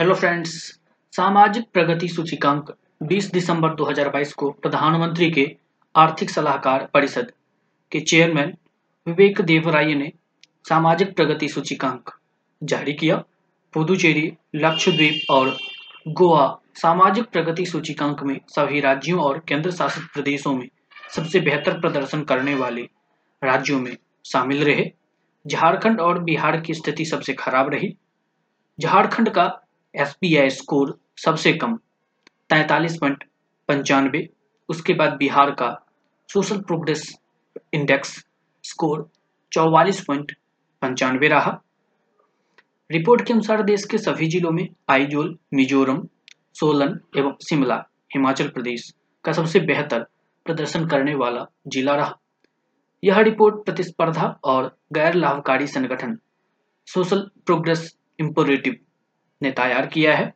Hello friends सामाजिक प्रगति सूचकांक 20 दिसंबर 2022 को प्रधानमंत्री के आर्थिक सलाहकार परिषद के चेयरमैन विवेक देवराय ने सामाजिक प्रगति सूचकांक जारी किया। पुदुचेरी, लक्षद्वीप और गोवा सामाजिक प्रगति सूचिकांक में सभी राज्यों और केंद्र शासित प्रदेशों में सबसे बेहतर प्रदर्शन करने वाले राज्यों में शामिल रहे। झारखंड और बिहार की स्थिति सबसे खराब रही। झारखंड का एस स्कोर सबसे कम, तैतालीस पॉइंट पंचानवे। उसके बाद बिहार का सोशल प्रोग्रेस इंडेक्स स्कोर चौवालीस पॉइंट पंचानवे रहा। रिपोर्ट के अनुसार देश के सभी जिलों में आइजोल मिजोरम, सोलन एवं शिमला, हिमाचल प्रदेश का सबसे बेहतर प्रदर्शन करने वाला जिला रहा। यह रिपोर्ट प्रतिस्पर्धा और गैर लाभकारी संगठन, सोशल प्रोग्रेस इम्पोरेटिव ने तैयार किया है।